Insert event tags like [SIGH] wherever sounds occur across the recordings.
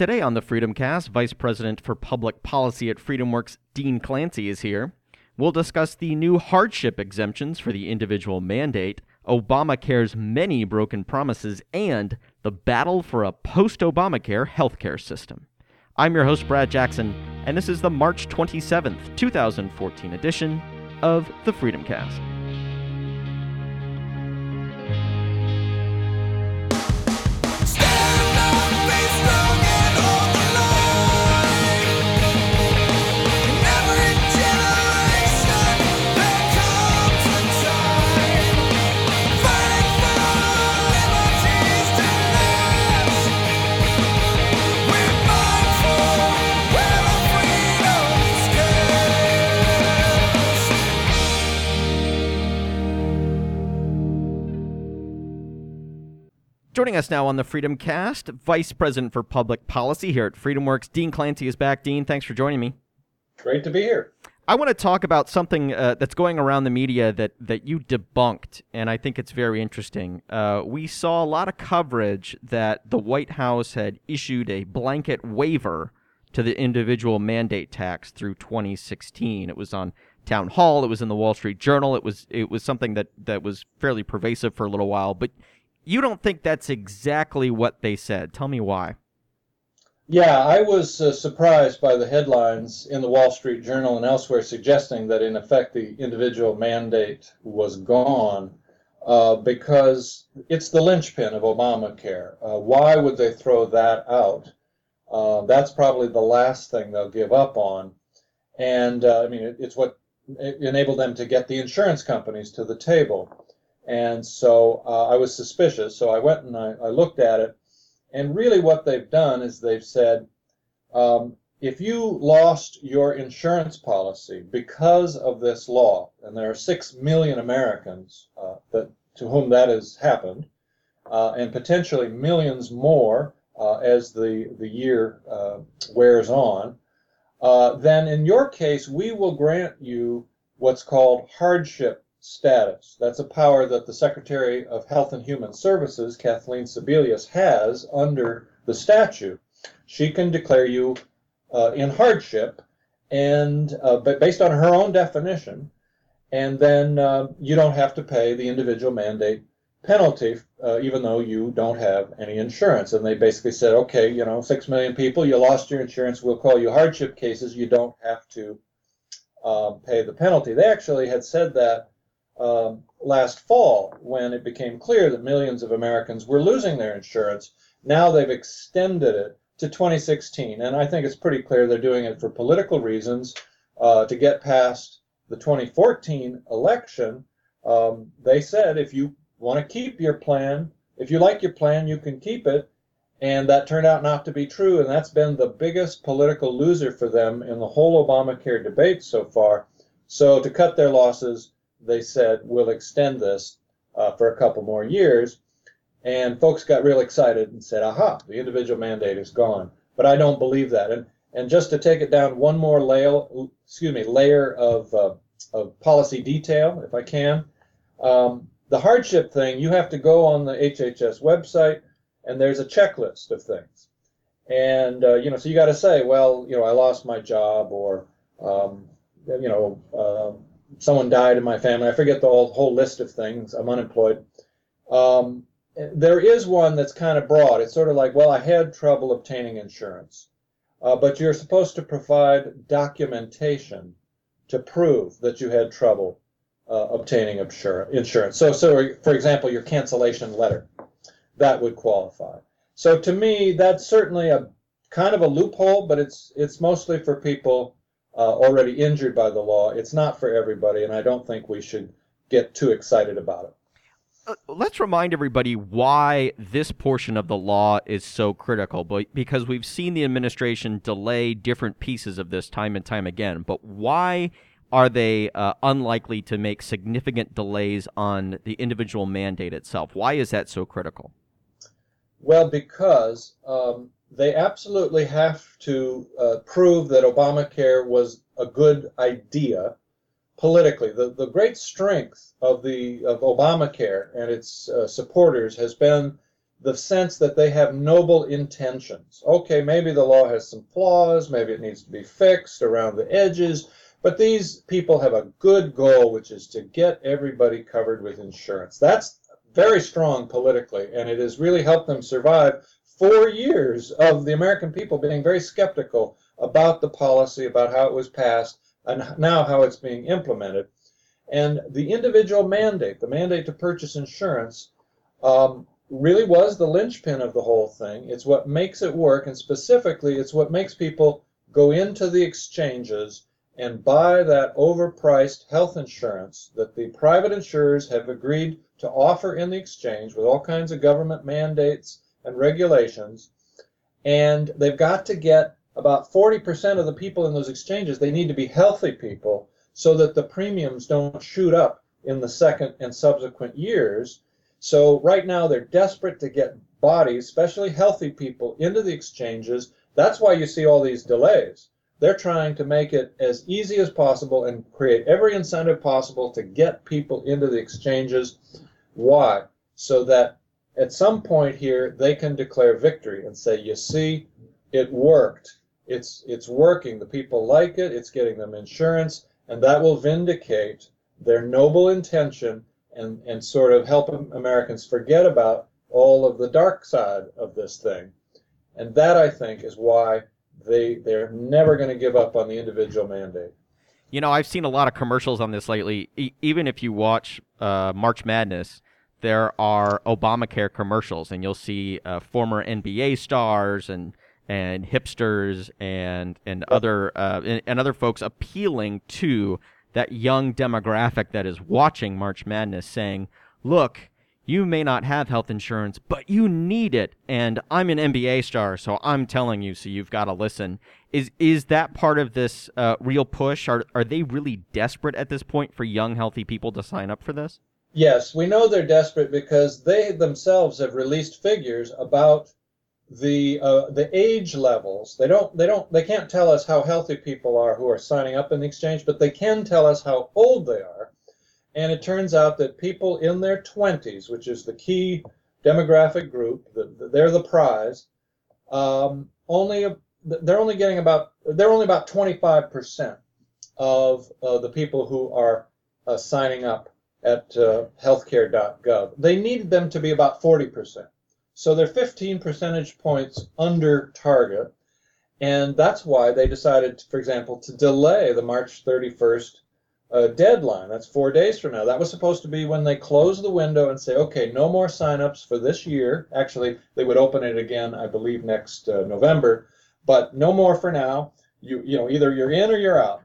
Today on the Freedom Cast, Vice President for Public Policy at FreedomWorks, Dean Clancy, is here. We'll discuss the new hardship exemptions for the individual mandate, Obamacare's many broken promises, and the battle for a post Obamacare healthcare system. I'm your host, Brad Jackson, and this is the March 27th, 2014 edition of the Freedom Cast. Joining us now on the Freedom Cast, Vice President for Public Policy here at FreedomWorks, Dean Clancy is back. Dean, thanks for joining me. Great to be here. I want to talk about something uh, that's going around the media that, that you debunked, and I think it's very interesting. Uh, we saw a lot of coverage that the White House had issued a blanket waiver to the individual mandate tax through 2016. It was on Townhall. It was in the Wall Street Journal. It was it was something that that was fairly pervasive for a little while. But you don't think that's exactly what they said. Tell me why. Yeah, I was uh, surprised by the headlines in the Wall Street Journal and elsewhere suggesting that, in effect, the individual mandate was gone uh, because it's the linchpin of Obamacare. Uh, why would they throw that out? Uh, that's probably the last thing they'll give up on. And uh, I mean, it, it's what enabled them to get the insurance companies to the table. And so uh, I was suspicious. So I went and I, I, looked at it. And really, what they've done is they've said um, if you lost your insurance policy because of this law, and there are six million Americans uh, that, to whom that has happened, uh, and potentially millions more uh, as the, the year uh, wears on, uh, then in your case, we will grant you what's called hardship status. That's a power that the Secretary of Health and Human Services, Kathleen Sebelius, has under the statute. She can declare you uh, in hardship, and uh, but based on her own definition, and then uh, you don't have to pay the individual mandate penalty, uh, even though you don't have any insurance. And they basically said, okay, you know, six million people, you lost your insurance, we'll call you hardship cases. You don't have to um, pay the penalty. They actually had said that um, last fall when it became clear that millions of Americans were losing their insurance. Now they've extended it to 2016, and I think it's pretty clear they're doing it for political reasons uh, to get past the 2014 election. Um, they said if you want to keep your plan, if you like your plan, you can keep it. And that turned out not to be true, and that's been the biggest political loser for them in the whole Obamacare debate so far. So, to cut their losses, they said we'll extend this uh, for a couple more years. And folks got real excited and said, aha, the individual mandate is gone. But I don't believe that. And, and just to take it down one more layer, excuse me, layer of, uh, of policy detail, if I can, um, the hardship thing, you have to go on the HHS website and there's a checklist of things. And, uh, you know, so you got to say, well, you know, I lost my job or, um, you know, uh, someone died in my family. I forget the whole, whole list of things. I'm unemployed. Um, there is one that's kind of broad. It's sort of like, well, I had trouble obtaining insurance, uh, but you're supposed to provide documentation to prove that you had trouble uh, obtaining insurance. So, so for example, your cancellation letter that would qualify. So to me, that's certainly a kind of a loophole, but it's it's mostly for people uh, already injured by the law. It's not for everybody, and I don't think we should get too excited about it. Uh, let's remind everybody why this portion of the law is so critical, but because we've seen the administration delay different pieces of this time and time again. But why are they uh, unlikely to make significant delays on the individual mandate itself? Why is that so critical? Well, because um, they absolutely have to uh, prove that Obamacare was a good idea politically. The, the great strength of the of Obamacare and its uh, supporters has been the sense that they have noble intentions. Okay, maybe the law has some flaws, maybe it needs to be fixed around the edges, but these people have a good goal, which is to get everybody covered with insurance. That's very strong politically, and it has really helped them survive four years of the American people being very skeptical about the policy, about how it was passed, and now how it's being implemented. And the individual mandate, the mandate to purchase insurance, um, really was the linchpin of the whole thing. It's what makes it work, and specifically, it's what makes people go into the exchanges and buy that overpriced health insurance that the private insurers have agreed to offer in the exchange with all kinds of government mandates and regulations. And they've got to get about 40% of the people in those exchanges, they need to be healthy people so that the premiums don't shoot up in the second and subsequent years so right now they're desperate to get bodies, especially healthy people, into the exchanges. That's why you see all these delays. They're trying to make it as easy as possible and create every incentive possible to get people into the exchanges. Why? So that at some point here they can declare victory and say, you see, it worked. It's it's working. The people like it. It's getting them insurance, and that will vindicate their noble intention and, and sort of help Americans forget about all of the dark side of this thing. And that, I think, is why they, they're never going to give up on the individual mandate. You know, I've seen a lot of commercials on this lately. E- even if you watch uh, March Madness, there are Obamacare commercials, and you'll see uh, former NBA stars and and hipsters and and other uh, and, and other folks appealing to that young demographic that is watching March Madness saying, look, you may not have health insurance, but you need it. And I'm an NBA star, so I'm telling you, so you've got to listen. Is is that part of this uh, real push? Are are they really desperate at this point for young, healthy people to sign up for this? Yes, we know they're desperate because they themselves have released figures about the uh, the age levels. They don't they don't they can't tell us how healthy people are who are signing up in the exchange but they can tell us how old they are. And it turns out that people in their 20s which is the key demographic group the, they're the prize um, only they're only getting about they're only about 25% of uh, the people who are uh, signing up at uh, healthcare.gov they needed them to be about 40% so they're 15 percentage points under target. And that's why they decided, for example, to delay the March 31st uh, deadline. That's four days from now. That was supposed to be when they close the window and say, okay, no more signups for this year. Actually, they would open it again, I believe, next uh, November. But no more for now. You, you know, either you're in or you're out.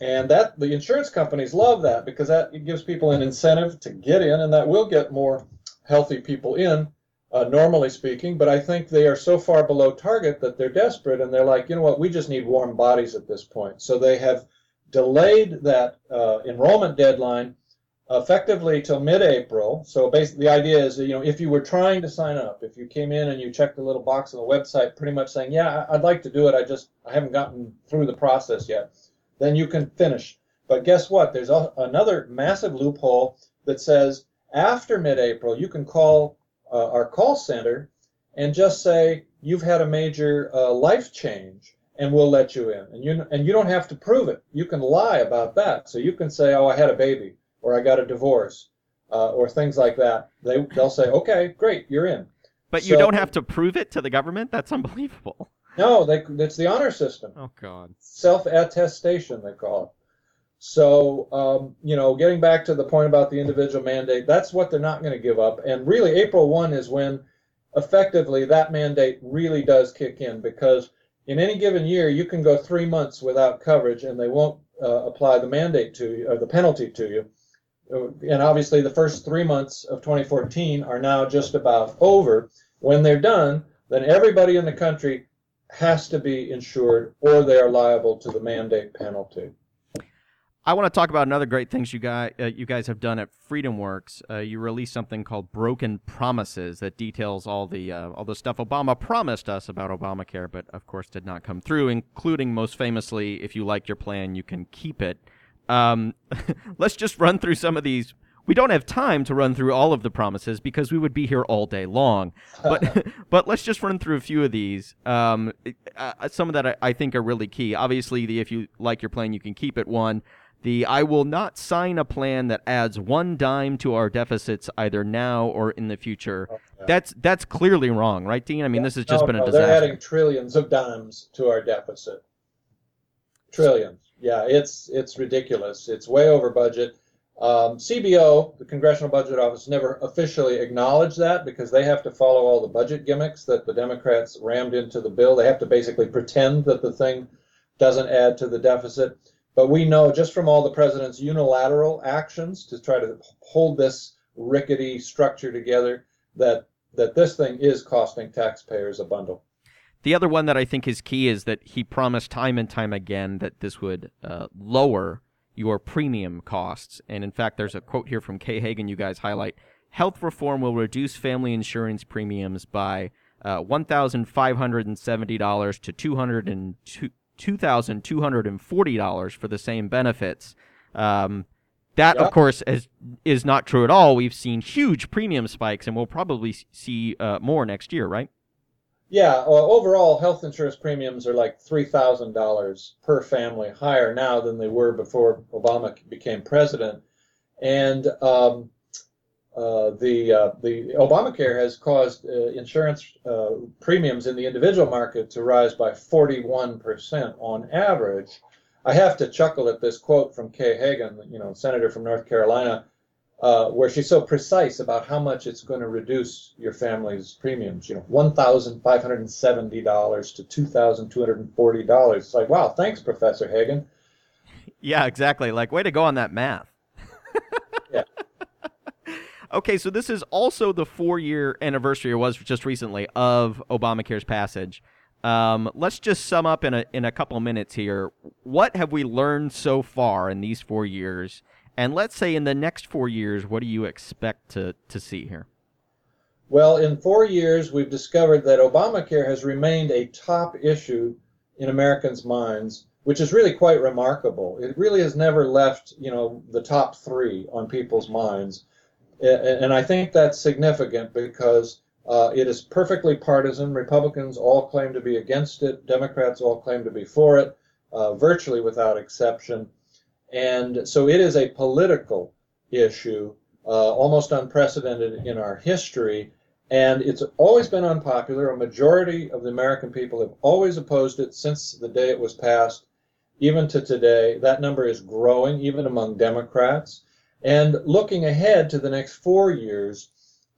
And that the insurance companies love that because that gives people an incentive to get in, and that will get more healthy people in uh, normally speaking, but I think they are so far below target that they're desperate and they're like, you know what, we just need warm bodies at this point. So they have delayed that uh, enrollment deadline effectively till mid-April. So basically, the idea is, you know, if you were trying to sign up, if you came in and you checked the little box on the website, pretty much saying, yeah, I'd like to do it, I just I haven't gotten through the process yet, then you can finish. But guess what? There's a, another massive loophole that says after mid-April, you can call uh, our call center and just say you've had a major uh, life change and we'll let you in. And you and you don't have to prove it. You can lie about that. So you can say oh i had a baby or i got a divorce uh, or things like that. They they'll say okay great you're in. But so, you don't have to prove it to the government? That's unbelievable no they, it's the honor system oh god self attestation they call it so, um, you know, getting back to the point about the individual mandate, that's what they're not going to give up. And really, April 1 is when effectively that mandate really does kick in because in any given year, you can go three months without coverage and they won't uh, apply the mandate to you or the penalty to you. And obviously, the first three months of 2014 are now just about over. When they're done, then everybody in the country has to be insured or they are liable to the mandate penalty. I want to talk about another great things you guys uh, you guys have done at FreedomWorks. Uh, you released something called Broken Promises that details all the uh, all the stuff Obama promised us about Obamacare, but of course did not come through, including most famously, if you like your plan, you can keep it. Um, [LAUGHS] let's just run through some of these we don't have time to run through all of the promises because we would be here all day long. But [LAUGHS] [LAUGHS] but let's just run through a few of these. Um, uh, some of that I, I, think are really key. Obviously, the if you like your plan, you can keep it. One, the I will not sign a plan that adds one dime to our deficits either now or in the future. Okay. That's that's clearly wrong, right, Dean? I mean, yeah. this has just no, been a no, disaster. They're adding trillions of dimes to our deficit. Trillions. Yeah, it's it's ridiculous. It's way over budget. Um, CBO, the Congressional Budget Office, never officially acknowledged that because they have to follow all the budget gimmicks that the Democrats rammed into the bill. They have to basically pretend that the thing doesn't add to the deficit. But we know just from all the president's unilateral actions to try to hold this rickety structure together that that this thing is costing taxpayers a bundle. The other one that I think is key is that he promised time and time again that this would uh, lower your premium costs. And in fact, there's a quote here from Kay Hagan you guys highlight. Health reform will reduce family insurance premiums by uh, $1,570 to $2,240 for the same benefits. Um, that, of course, is, is not true at all. We've seen huge premium spikes, and we'll probably see uh, more next year, right? Yeah, well, overall, health insurance premiums are like $3,000 per family higher now than they were before Obama became president. And um, uh, the uh, the Obamacare has caused uh, insurance uh, premiums in the individual market to rise by 41% on average. I have to chuckle at this quote from Kay Hagan, you know, senator from North Carolina, uh, where she's so precise about how much it's going to reduce your family's premiums. You know, one thousand five hundred and seventy dollars to two thousand two hundred and forty dollars. It's like, wow, thanks, Professor Hagan. Yeah, exactly. Like, way to go on that math. [LAUGHS] yeah. Okay, so this is also the four-year anniversary, or was just recently, of Obamacare's passage. Um, let's just sum up in a in a couple of minutes here. What have we learned so far in these four years? And let's say in the next four years, what do you expect to, to see here? Well, in four years, we've discovered that Obamacare has remained a top issue in Americans' minds, which is really quite remarkable. It really has never left, you know, the top three on people's minds. And I think that's significant because uh, it is perfectly partisan. Republicans all claim to be against it, Democrats all claim to be for it, uh, virtually without exception. And so it is a political issue, uh, almost unprecedented in our history. And it's always been unpopular. A majority of the American people have always opposed it since the day it was passed, even to today. That number is growing, even among Democrats. And looking ahead to the next four years,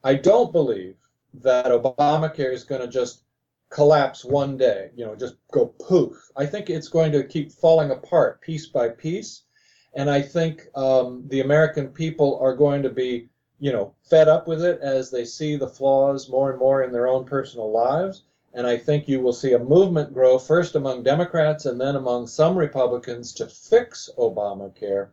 I don't believe that Obamacare is going to just collapse one day, you know, just go poof. I think it's going to keep falling apart piece by piece. And I think um, the American people are going to be, you know, fed up with it as they see the flaws more and more in their own personal lives. And I think you will see a movement grow first among Democrats and then among some Republicans to fix Obamacare.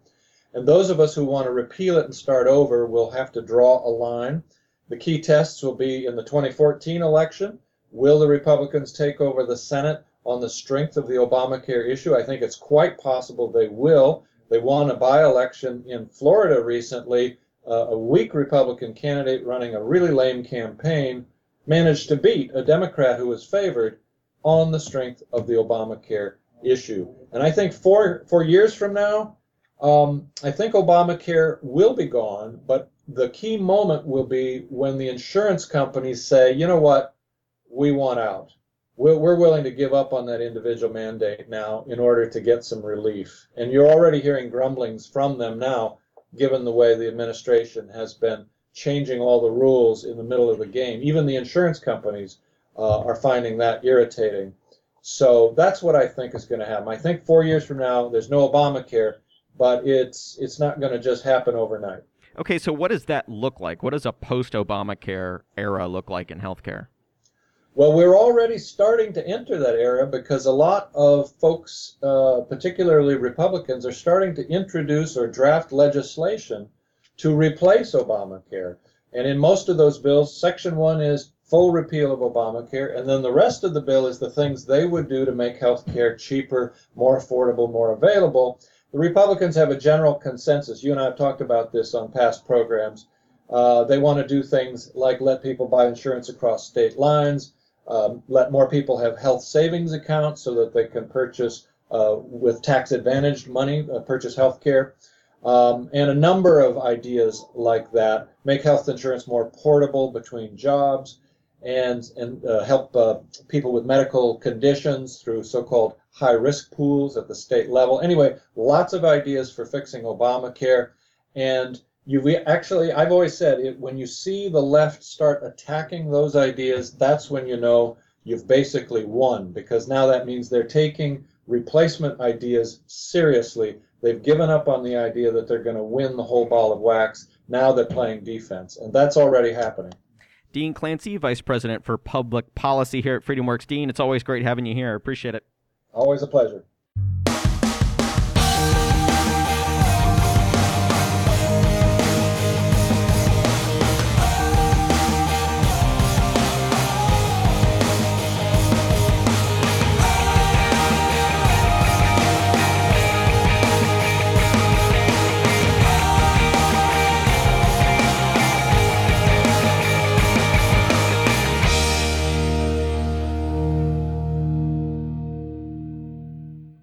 And those of us who want to repeal it and start over will have to draw a line. The key tests will be in the 2014 election. Will the Republicans take over the Senate on the strength of the Obamacare issue? I think it's quite possible they will. They won a by election in Florida recently. Uh, a weak Republican candidate running a really lame campaign managed to beat a Democrat who was favored on the strength of the Obamacare issue. And I think four, four years from now, um, I think Obamacare will be gone, but the key moment will be when the insurance companies say, you know what, we want out we're, we're willing to give up on that individual mandate now in order to get some relief. And you're already hearing grumblings from them now, given the way the administration has been changing all the rules in the middle of the game. Even the insurance companies uh, are finding that irritating. So that's what I think is going to happen. I think four years from now, there's no Obamacare, but it's it's not going to just happen overnight. Okay, so what does that look like? What does a post-Obamacare era look like in healthcare? Well, we're already starting to enter that era because a lot of folks, uh, particularly Republicans, are starting to introduce or draft legislation to replace Obamacare. And in most of those bills, Section 1 is full repeal of Obamacare, and then the rest of the bill is the things they would do to make health care cheaper, more affordable, more available. the Republicans have a general consensus. You and I have talked about this on past programs. Uh, they want to do things like let people buy insurance across state lines, um, let more people have health savings accounts so that they can purchase uh, with tax advantaged money, uh, purchase health care, um, and a number of ideas like that. Make health insurance more portable between jobs and, and uh, help uh, people with medical conditions through so called high risk pools at the state level. Anyway, lots of ideas for fixing Obamacare. And you actually, I've always said it, when you see the left start attacking those ideas, that's when you know you've basically won because now that means they're taking replacement ideas seriously. They've given up on the idea that they're going to win the whole ball of wax. Now they're playing defense, and that's already happening. Dean Clancy, Vice President for Public Policy here at FreedomWorks. Dean, it's always great having you here. I appreciate it. Always a pleasure.